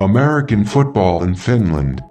American football in Finland.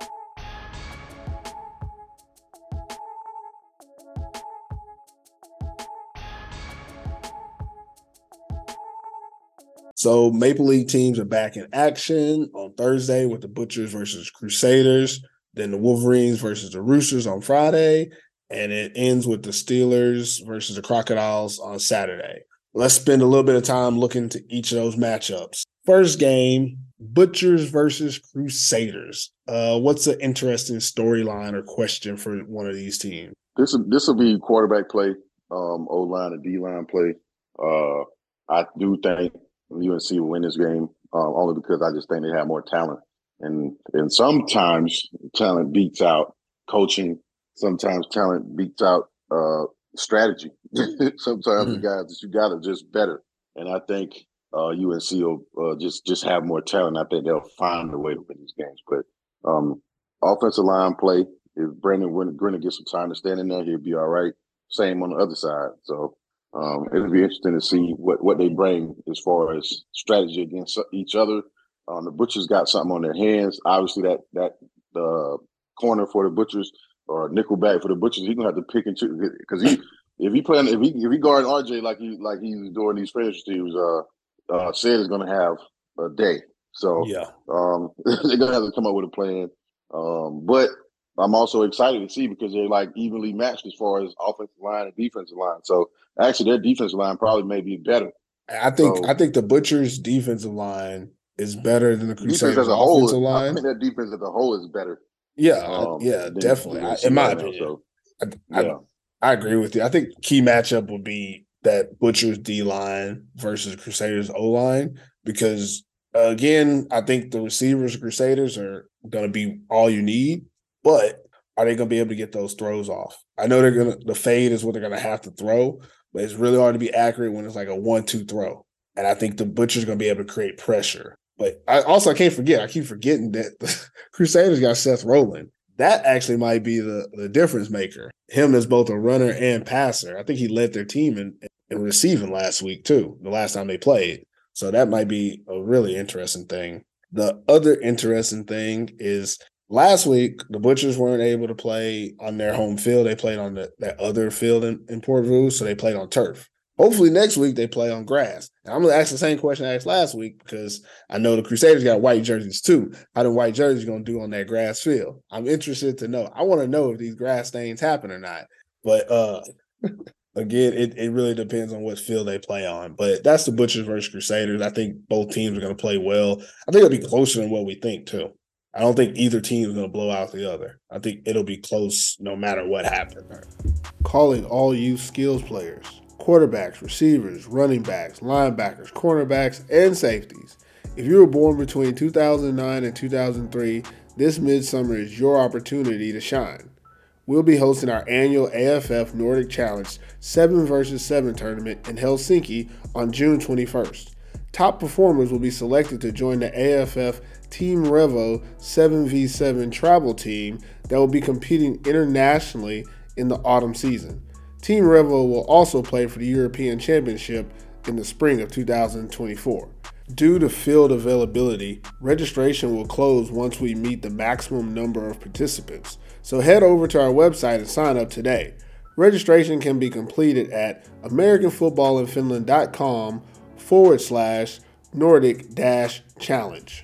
So Maple League teams are back in action on Thursday with the Butchers versus Crusaders, then the Wolverines versus the Roosters on Friday, and it ends with the Steelers versus the Crocodiles on Saturday. Let's spend a little bit of time looking to each of those matchups. First game, Butchers versus Crusaders. Uh, what's an interesting storyline or question for one of these teams? This will this will be quarterback play, um, O line and D line play. Uh, I do think UNC will win this game uh, only because I just think they have more talent, and and sometimes talent beats out coaching. Sometimes talent beats out uh, strategy. sometimes mm-hmm. the guys that you got are just better, and I think uh, UNC will uh, just just have more talent. I think they'll find a way to win these games. But um, offensive line play, if Brandon Grinner gets some time to stand in there, he'll be all right. Same on the other side. So um, it'll be interesting to see what, what they bring as far as strategy against each other. Um, the Butchers got something on their hands. Obviously, that that the corner for the Butchers or nickel back for the Butchers, he's gonna have to pick and choose because he if he playing if he if he guard RJ like he like he's doing these French teams, uh, uh, Sid is gonna have a day. So yeah, um, they're gonna have to come up with a plan. Um, but I'm also excited to see because they're like evenly matched as far as offensive line and defensive line. So actually, their defensive line probably may be better. I think so, I think the Butchers' defensive line is better than the Crusaders' as a whole, offensive line. I think their defense as a whole is better. Yeah, um, yeah, definitely. I, in my opinion, so, I, yeah. I, I agree with you. I think key matchup would be that Butchers D line versus Crusaders O line because again, I think the receivers Crusaders are going to be all you need, but are they going to be able to get those throws off? I know they're going to, the fade is what they're going to have to throw, but it's really hard to be accurate when it's like a one two throw. And I think the Butcher's going to be able to create pressure. But I also I can't forget, I keep forgetting that the Crusaders got Seth Rowland. That actually might be the, the difference maker. Him as both a runner and passer. I think he led their team in, in receiving last week too, the last time they played. So that might be a really interesting thing. The other interesting thing is last week the Butchers weren't able to play on their home field. They played on the, that other field in, in Porvoo, so they played on turf. Hopefully next week they play on grass. And I'm gonna ask the same question I asked last week because I know the Crusaders got white jerseys too. How the white jerseys gonna do on that grass field? I'm interested to know. I want to know if these grass stains happen or not. But uh again, it, it really depends on what field they play on. But that's the Butchers versus Crusaders. I think both teams are gonna play well. I think it'll be closer than what we think too. I don't think either team is going to blow out the other. I think it'll be close no matter what happens. Calling all you skills players, quarterbacks, receivers, running backs, linebackers, cornerbacks, and safeties. If you were born between 2009 and 2003, this midsummer is your opportunity to shine. We'll be hosting our annual AFF Nordic Challenge 7 vs 7 tournament in Helsinki on June 21st. Top performers will be selected to join the AFF Team Revo 7v7 travel team that will be competing internationally in the autumn season. Team Revo will also play for the European Championship in the spring of 2024. Due to field availability, registration will close once we meet the maximum number of participants. So head over to our website and sign up today. Registration can be completed at AmericanFootballinFinland.com forward slash Nordic dash challenge.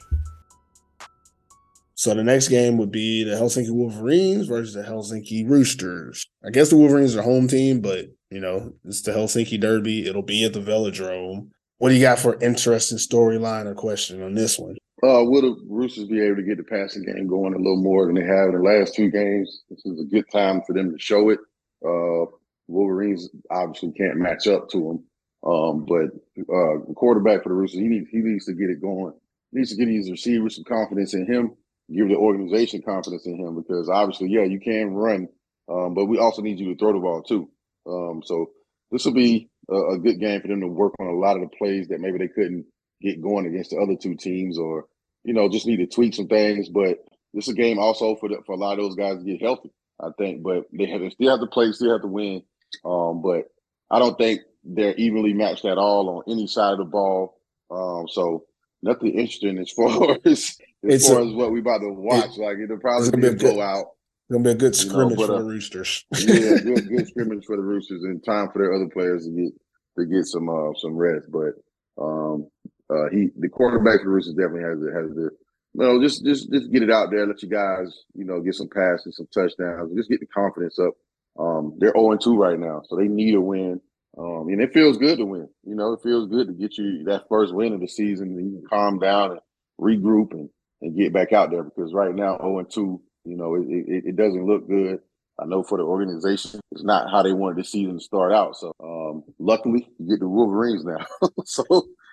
So the next game would be the Helsinki Wolverines versus the Helsinki Roosters. I guess the Wolverines are home team, but you know, it's the Helsinki Derby. It'll be at the Velodrome. What do you got for interesting storyline or question on this one? Uh, will the Roosters be able to get the passing game going a little more than they have in the last two games? This is a good time for them to show it. Uh, Wolverines obviously can't match up to them, um, but uh, the quarterback for the Roosters, he needs he needs to get it going. He needs to get his receivers some confidence in him give the organization confidence in him because obviously, yeah, you can run, um, but we also need you to throw the ball too. Um, so this will be a, a, good game for them to work on a lot of the plays that maybe they couldn't get going against the other two teams, or you know, just need to tweak some things. But this is a game also for the, for a lot of those guys to get healthy. I think, but they have to still have to play, still have to win. Um, but I don't think they're evenly matched at all on any side of the ball. Um, so nothing interesting as far as as far a, as what we about to watch. It, like it'll probably be a blowout. It's gonna be a good scrimmage you know, but, uh, for the Roosters. yeah, good, good scrimmage for the Roosters and time for their other players to get to get some uh, some rest. But um, uh, he the quarterback for Roosters definitely has the, has the you know just just just get it out there, let you guys you know get some passes, some touchdowns, just get the confidence up. Um, they're 0 2 right now, so they need a win. Um, and it feels good to win. You know, it feels good to get you that first win of the season. And you can calm down and regroup and, and get back out there because right now 0 2, you know, it, it, it doesn't look good. I know for the organization, it's not how they wanted the season to start out. So, um, luckily, you get the Wolverines now. so,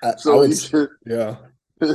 I, so I would, should, yeah.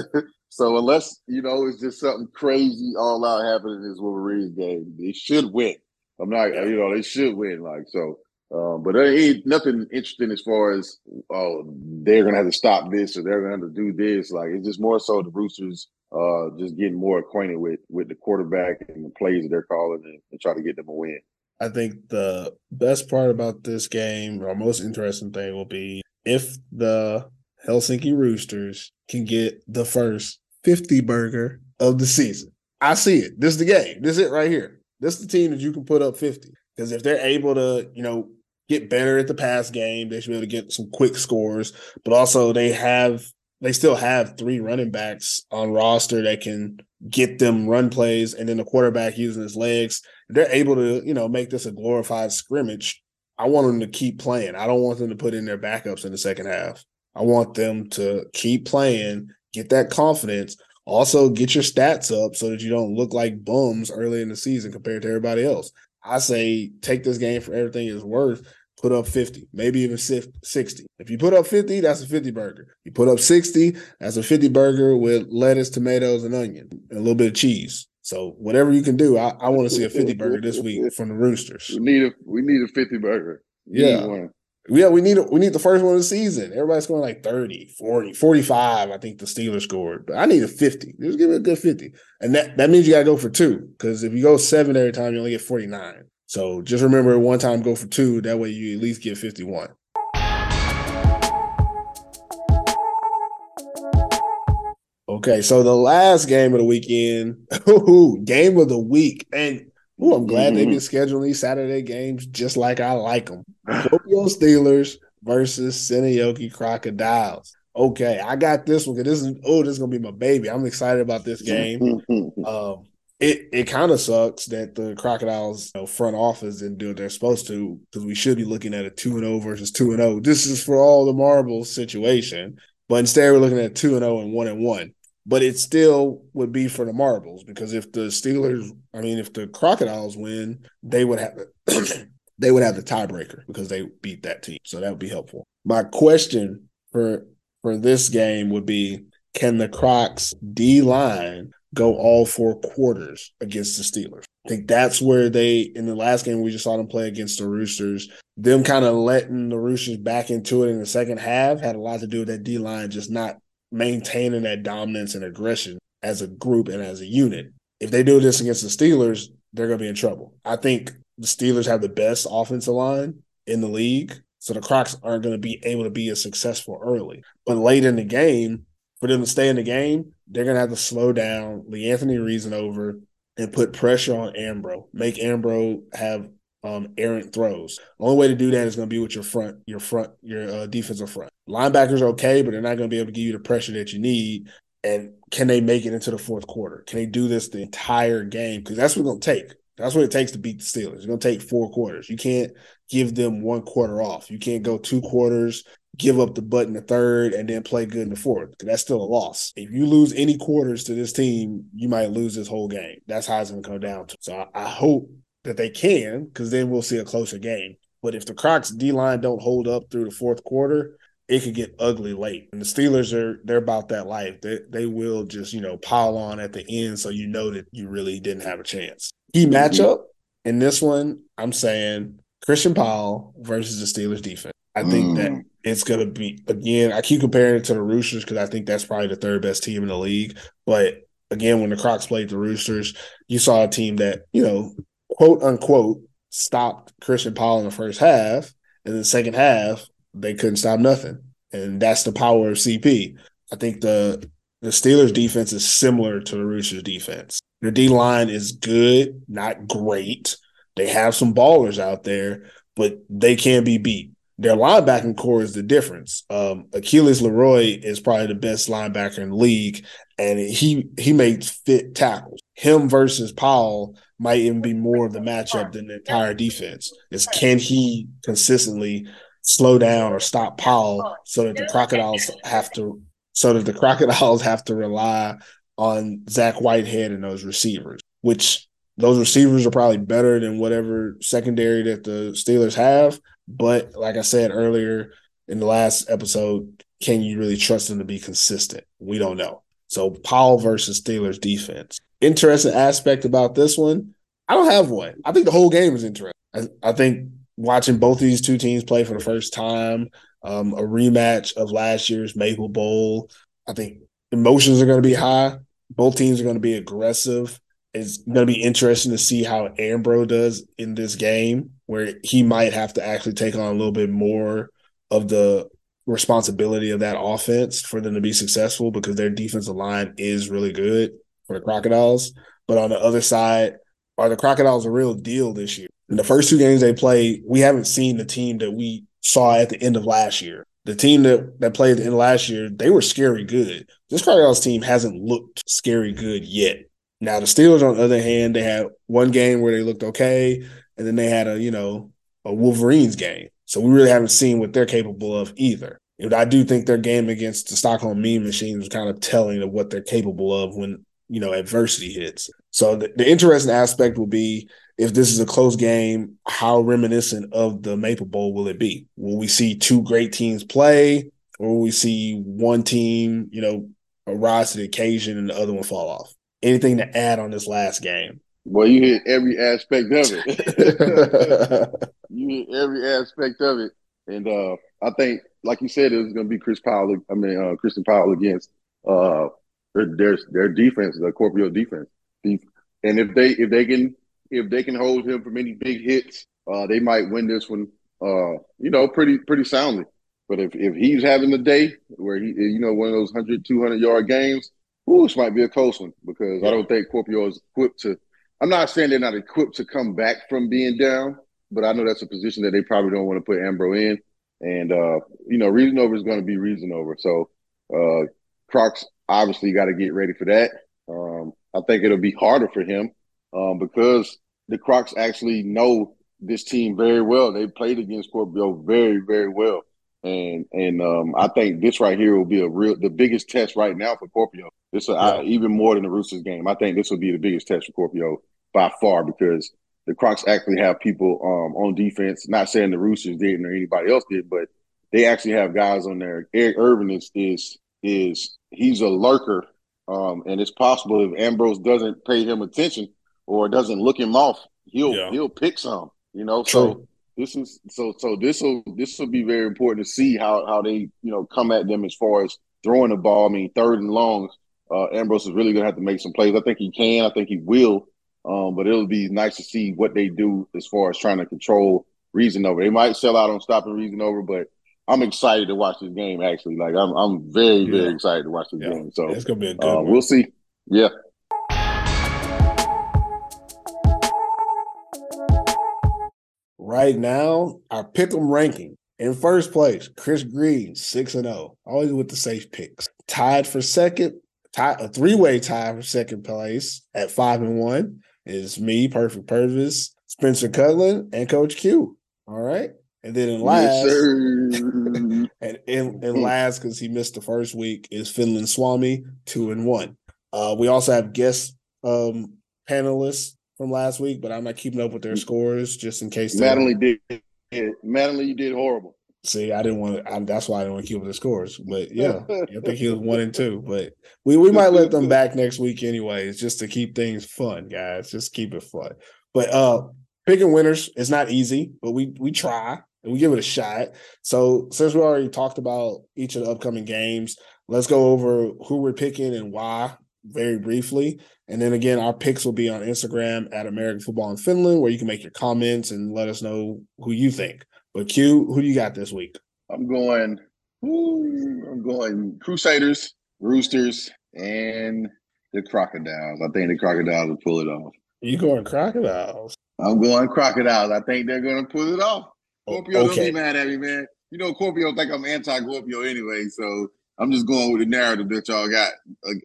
so unless you know it's just something crazy all out happening in this Wolverines game, they should win. I'm not, you know, they should win. Like so, um, but there ain't nothing interesting as far as oh they're gonna have to stop this or they're gonna have to do this. Like it's just more so the Roosters uh, just getting more acquainted with with the quarterback and the plays that they're calling and, and try to get them a win. I think the best part about this game, or most interesting thing, will be if the Helsinki Roosters can get the first 50 burger of the season. I see it. This is the game. This is it right here. This is the team that you can put up 50. Because if they're able to, you know, get better at the pass game, they should be able to get some quick scores. But also they have they still have three running backs on roster that can get them run plays and then the quarterback using his legs. They're able to, you know, make this a glorified scrimmage. I want them to keep playing. I don't want them to put in their backups in the second half. I want them to keep playing, get that confidence, also get your stats up so that you don't look like bums early in the season compared to everybody else. I say take this game for everything it's worth. Put up 50, maybe even 60. If you put up 50, that's a 50 burger. You put up 60, that's a 50 burger with lettuce, tomatoes, and onion, and a little bit of cheese. So whatever you can do, I, I want to see a 50 burger this week from the Roosters. We need a we need a 50 burger. We yeah. Yeah, we need we need the first one of the season. Everybody's scoring like 30, 40, 45. I think the Steelers scored. But I need a 50. Just give me a good 50. And that, that means you gotta go for two. Because if you go seven every time, you only get 49. So just remember one time go for two. That way you at least get 51. Okay, so the last game of the weekend, game of the week. And Ooh, I'm glad mm-hmm. they've been scheduling these Saturday games just like I like them. Kuopio Steelers versus Seinäjoki Crocodiles. Okay, I got this one because this is oh, this is gonna be my baby. I'm excited about this game. um, it it kind of sucks that the Crocodiles you know, front office didn't do what they're supposed to because we should be looking at a two and zero oh versus two and zero. Oh. This is for all the marbles situation, but instead we're looking at two and zero and one and one but it still would be for the marbles because if the Steelers, I mean, if the Crocodiles win, they would have they would have the tiebreaker because they beat that team. So that would be helpful. My question for for this game would be: Can the Crocs D line go all four quarters against the Steelers? I think that's where they in the last game we just saw them play against the Roosters. Them kind of letting the Roosters back into it in the second half had a lot to do with that D line just not maintaining that dominance and aggression as a group and as a unit. If they do this against the Steelers, they're going to be in trouble. I think the Steelers have the best offensive line in the league. So the Crocs aren't going to be able to be as successful early. But late in the game, for them to stay in the game, they're going to have to slow down Lee Anthony Reasonover and put pressure on Ambro. Make Ambro have um, errant throws. Only way to do that is going to be with your front, your front, your uh, defensive front. Linebackers are okay, but they're not going to be able to give you the pressure that you need. And can they make it into the fourth quarter? Can they do this the entire game? Because that's what going to take. That's what it takes to beat the Steelers. It's going to take four quarters. You can't give them one quarter off. You can't go two quarters, give up the butt in the third, and then play good in the fourth. That's still a loss. If you lose any quarters to this team, you might lose this whole game. That's how it's going to come down to. So I, I hope that they can, because then we'll see a closer game. But if the Crocs D line don't hold up through the fourth quarter, it could get ugly late. And the Steelers are they're about that life. They they will just, you know, pile on at the end so you know that you really didn't have a chance. Key mm-hmm. matchup in this one, I'm saying Christian Powell versus the Steelers defense. I think mm. that it's gonna be again, I keep comparing it to the Roosters because I think that's probably the third best team in the league. But again, when the Crocs played the Roosters, you saw a team that, you know, quote unquote stopped Christian Powell in the first half. In the second half, they couldn't stop nothing. And that's the power of CP. I think the the Steelers defense is similar to the Roosters defense. Their D line is good, not great. They have some ballers out there, but they can be beat. Their linebacking core is the difference. Um, Achilles Leroy is probably the best linebacker in the league, and he he makes fit tackles. Him versus Powell might even be more of the matchup than the entire defense. Is can he consistently slow down or stop Powell so that the Crocodiles have to so that the Crocodiles have to rely on Zach Whitehead and those receivers, which those receivers are probably better than whatever secondary that the Steelers have. But like I said earlier in the last episode, can you really trust them to be consistent? We don't know. So Powell versus Steelers defense. Interesting aspect about this one. I don't have one. I think the whole game is interesting. I, I think watching both these two teams play for the first time, um, a rematch of last year's Maple Bowl. I think emotions are going to be high. Both teams are going to be aggressive. It's going to be interesting to see how Ambro does in this game, where he might have to actually take on a little bit more of the responsibility of that offense for them to be successful because their defensive line is really good for the Crocodiles. But on the other side, are the Crocodiles a real deal this year? In the first two games they played, we haven't seen the team that we saw at the end of last year. The team that, that played in last year, they were scary good. This Crocodiles team hasn't looked scary good yet. Now the Steelers, on the other hand, they had one game where they looked okay, and then they had a you know a Wolverines game. So we really haven't seen what they're capable of either. And I do think their game against the Stockholm Mean Machine was kind of telling of what they're capable of when you know adversity hits. So the, the interesting aspect will be if this is a close game, how reminiscent of the Maple Bowl will it be? Will we see two great teams play, or will we see one team, you know, rise to the occasion and the other one fall off? Anything to add on this last game? Well, you hit every aspect of it. you hit every aspect of it, and uh, I think, like you said, it was going to be Chris Powell. I mean, uh, Christian Powell against uh, their their defense, the Scorpio defense. And if they if they can if they can hold him from any big hits, uh, they might win this one. Uh, you know, pretty pretty soundly. But if if he's having a day where he, you know, one of those 100, 200 yard games, ooh, this might be a close one because. I don't think Scorpio is equipped to. I'm not saying they're not equipped to come back from being down, but I know that's a position that they probably don't want to put Ambro in. And uh, you know, Reasonover is going to be Reasonover. So uh, Crocs obviously you got to get ready for that. Um, I think it'll be harder for him um, because the Crocs actually know this team very well. They played against Scorpio very, very well. And and um, I think this right here will be a real the biggest test right now for Kuopio. This yeah. I, even more than the Roosters game. I think this will be the biggest test for Kuopio by far because the Crocs actually have people um, on defense. Not saying the Roosters didn't or anybody else did, but they actually have guys on there. Eric Irvin is is is he's a lurker, um, and it's possible if Ambrose doesn't pay him attention or doesn't look him off, he'll yeah. he'll pick some. You know, True. so this is so so this will this will be very important to see how how they you know come at them as far as throwing the ball. I mean, third and longs, uh, Ambrose is really going to have to make some plays. I think he can. I think he will. Um, but it'll be nice to see what they do as far as trying to control Reasonover. They might sell out on stopping Reasonover, but I'm excited to watch this game. Actually, like I'm, I'm very, very yeah. excited to watch this yeah. game. So it's gonna be a good. Uh, we'll see. Yeah. Right now, our pick'em ranking in first place, Chris Green, six and zero, oh. always with the safe picks. Tied for second, tie, a three way tie for second place at five and one is me, Perfect Purvis, Spencer Cutlin, and Coach Q. All right. And then in last, yes, and in, in last because he missed the first week is Finland Swami, two and one. Uh, we also have guest um, panelists from last week, but I'm not keeping up with their scores just in case. Madeline did. Madeline, you did horrible. See, I didn't want to. that's why I didn't want to keep up with the scores. But yeah, I think he was one and two. But we we might let them back next week anyways, just to keep things fun, guys. Just keep it fun. But uh picking winners is not easy, but we we try and we give it a shot. So since we already talked about each of the upcoming games, let's go over who we're picking and why very briefly. And then again, our picks will be on Instagram at American Football in Finland, where you can make your comments and let us know who you think. But Q, who do you got this week? I'm going. I'm going Crusaders, Roosters, and the Crocodiles. I think the Crocodiles will pull it off. You going Crocodiles? I'm going Crocodiles. I think they're going to pull it off. Scorpio okay. don't be mad at me, man. You know, Scorpio think I'm anti-Scorpio anyway, so I'm just going with the narrative that y'all got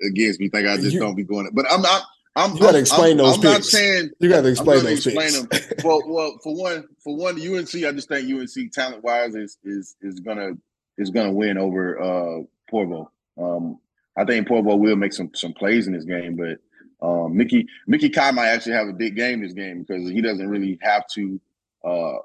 against me. Think I just you, don't be going. It. But I'm not. I'm, you got to explain I'm, those. I'm picks. not saying you got to explain those. Explain them. well, well, for one, for one, UNC. I just think UNC talent wise is is is gonna is gonna win over uh Porvoo. Um, I think Porvoo will make some some plays in this game, but um, Mickey Mickey Kai might actually have a big game this game because he doesn't really have to. Uh,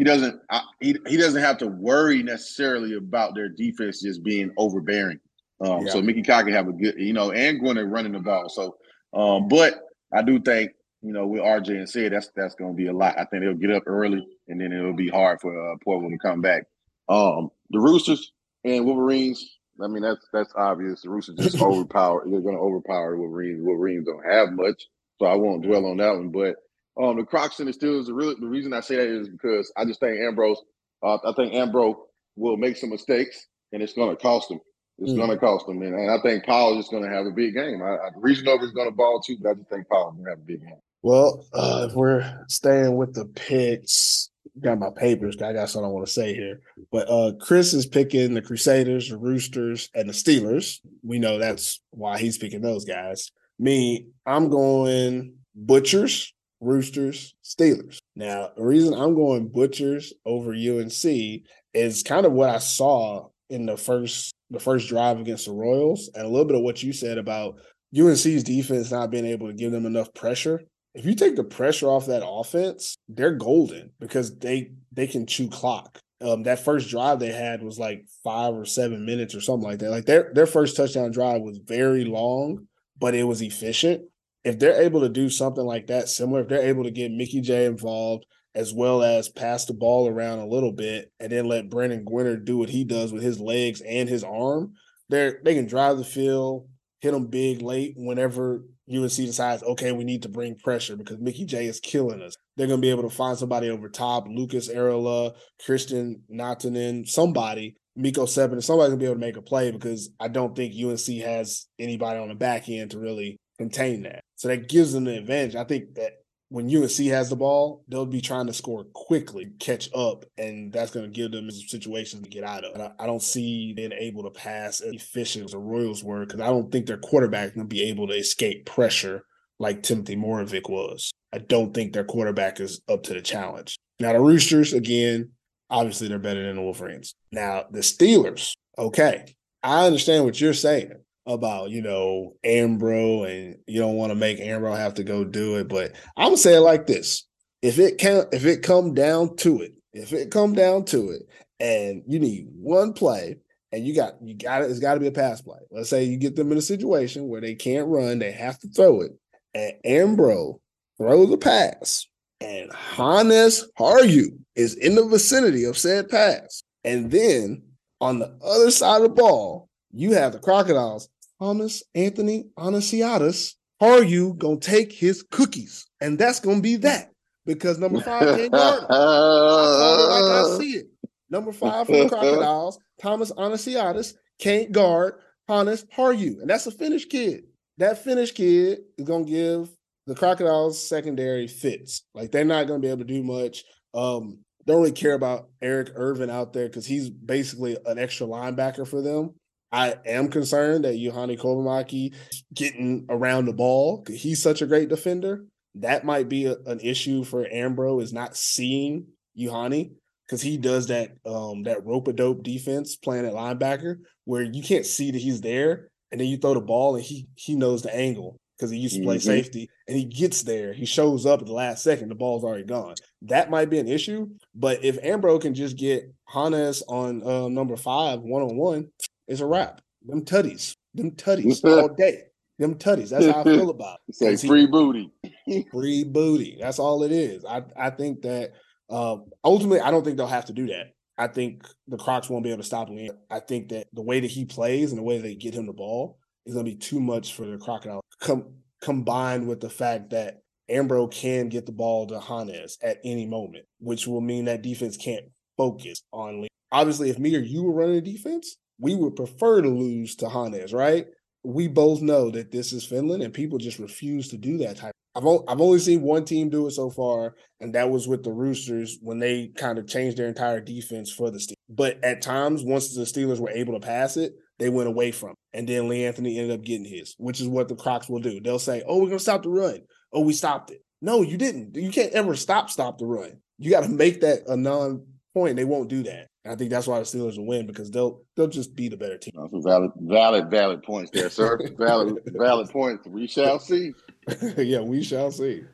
he doesn't. I, he he doesn't have to worry necessarily about their defense just being overbearing. Um, yeah. So Mickey Kai can have a good, you know, and going to running the ball. So, um, but I do think you know with RJ and said that's that's going to be a lot. I think they'll get up early, and then it'll be hard for uh, Portland to come back. Um, the Roosters and Wolverines I mean, that's that's obvious. The Roosters just overpower. They're going to overpower Wolverines. Wolverines don't have much, so I won't dwell on that one. But um, the Crocs and the Steelers. The the reason I say that is because I just think Ambrose. Uh, I think Ambrose will make some mistakes, and it's going to cost him. It's mm. going to cost him, and, and I think Powell is going to have a big game. I, I, Reasonover is going to ball too, but I just think Powell's going to have a big game. Well, uh, if we're staying with the picks, got my papers. I got something I want to say here. But uh Chris is picking the Crusaders, the Roosters, and the Steelers. We know that's why he's picking those guys. Me, I'm going Butchers, Roosters, Steelers. Now, the reason I'm going Butchers over UNC is kind of what I saw in the first the first drive against the Royals, and a little bit of what you said about UNC's defense not being able to give them enough pressure if you take the pressure off that offense, they're golden because they they can chew clock. Um, that first drive they had was like five or seven minutes or something like that. Like their their first touchdown drive was very long, but it was efficient. If they're able to do something like that, similar, if they're able to get Mickey J involved as well as pass the ball around a little bit and then let Brandon Gwinner do what he does with his legs and his arm, they're they can drive the field, hit them big late whenever UNC decides, okay, we need to bring pressure because Mickey J is killing us. They're going to be able to find somebody over top, Lucas Arela, Christian Natanen, somebody, Miko Seven, somebody's going to be able to make a play because I don't think UNC has anybody on the back end to really contain that. So that gives them the advantage. I think that when UNC has the ball, they'll be trying to score quickly, catch up, and that's going to give them situations to get out of. I, I, don't see being able to pass as efficient as the Royals were because I don't think their quarterback going to be able to escape pressure like Timothy Moravec was. I don't think their quarterback is up to the challenge. Now the Roosters, again, obviously they're better than the Wolverines. Now the Steelers, okay, I understand what you're saying about you know Ambro and you don't want to make Ambro have to go do it. But I'm gonna say it like this: if it can, if it come down to it, if it come down to it, and you need one play, and you got you got it, it's got to be a pass play. Let's say you get them in a situation where they can't run, they have to throw it, and Ambro throws a pass, and Hannes Harju is in the vicinity of said pass, and then on the other side of the ball, you have the crocodiles Thomas Anthony Anasiatis, are you gonna take his cookies? And that's gonna be that because number five can't guard him. I like I see it. Number five for the Crocodiles, Thomas Anasiatis can't guard Hannes Harju. And that's a Finnish kid. That Finnish kid is gonna give the Crocodiles secondary fits. Like they're not gonna be able to do much. Um, don't really care about Eric Irvin out there because he's basically an extra linebacker for them. I am concerned that Juhani Kovamaki getting around the ball. He's such a great defender. That might be a, an issue for Ambro is not seeing Juhani because he does that um that rope a dope defense playing at linebacker where you can't see that he's there and then you throw the ball and he he knows the angle because he used to play mm-hmm. safety and he gets there he shows up at the last second the ball's already gone that might be an issue but if Ambro can just get Hannes on uh, number five one on one it's a wrap. Them tutties, them tutties all day. Them tutties. That's how I feel about it. Say free booty. free booty. That's all it is. I I think that um, ultimately I don't think they'll have to do that. I think the Crocs won't be able to stop him. I think that the way that he plays and the way they get him the ball is going to be too much for the Crocodile. Com- combined with the fact that Ambro can get the ball to Hannes at any moment, which will mean that defense can't focus on. Lee. Obviously, if me or you were running a defense, we would prefer to lose to Hannes, right? we both know that this is Finland, and people just refuse to do that type. I've o- I've only seen one team do it so far, and that was with the Roosters when they kind of changed their entire defense for the Steelers. But at times, once the Steelers were able to pass it, they went away from it. And then Lee Anthony ended up getting his, which is what the Crocs will do. They'll say, Oh, we're gonna stop the run. Oh, we stopped it. No, you didn't. You can't ever stop stop the run. You got to make that a non point. They won't do that. And I think that's why the Steelers will win because they'll they'll just be the better team. Some valid, valid, valid points there, sir. valid, valid points. We shall see. yeah, we shall see.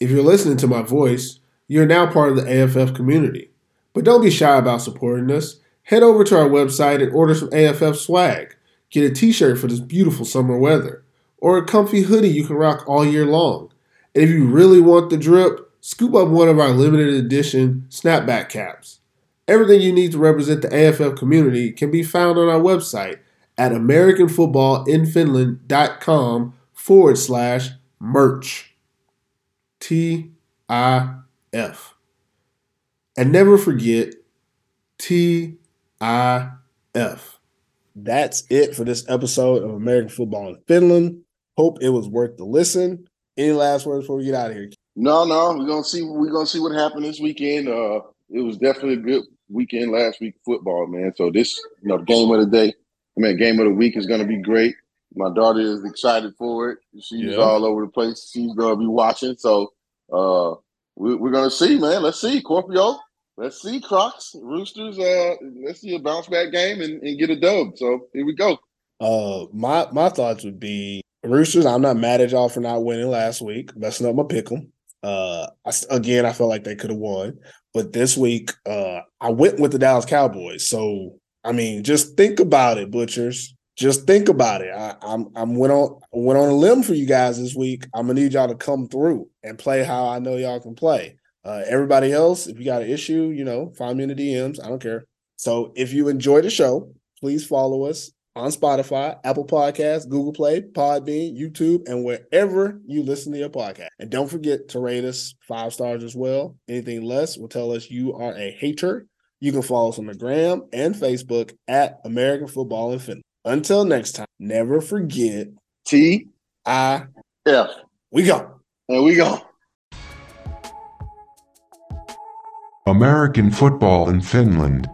If you're listening to my voice, you're now part of the AFF community. But don't be shy about supporting us. Head over to our website and order some AFF swag. Get a t-shirt for this beautiful summer weather, or a comfy hoodie you can rock all year long. And if you really want the drip, scoop up one of our limited edition snapback caps. Everything you need to represent the AFF community can be found on our website at AmericanFootballInFinland.com forward slash merch. T I F. And never forget T I F. That's it for this episode of American Football in Finland. Hope it was worth the listen. Any last words before we get out of here? No, no. We're gonna see we're gonna see what happened this weekend. Uh it was definitely a good weekend last week football, man. So this, you know, game of the day, I mean game of the week is gonna be great. My daughter is excited for it. She's yeah. all over the place. She's gonna be watching. So uh we, are gonna see, man. Let's see. Scorpio. Let's see, Crocs, Roosters. Uh, let's see a bounce back game and, and get a dub. So here we go. Uh, my my thoughts would be Roosters. I'm not mad at y'all for not winning last week, messing up my pick 'em. Uh, I, again, I felt like they could have won, but this week, uh, I went with the Dallas Cowboys. So I mean, just think about it, butchers. Just think about it. I, I'm I'm went on went on a limb for you guys this week. I'm gonna need y'all to come through and play how I know y'all can play. Uh, everybody else, if you got an issue, you know, find me in the DMs. I don't care. So if you enjoy the show, please follow us on Spotify, Apple Podcasts, Google Play, Podbean, YouTube, and wherever you listen to your podcast. And don't forget to rate us five stars as well. Anything less will tell us you are a hater. You can follow us on the gram and Facebook at American Football in Finland. Until next time, never forget T I F. We go. And we go. American football in Finland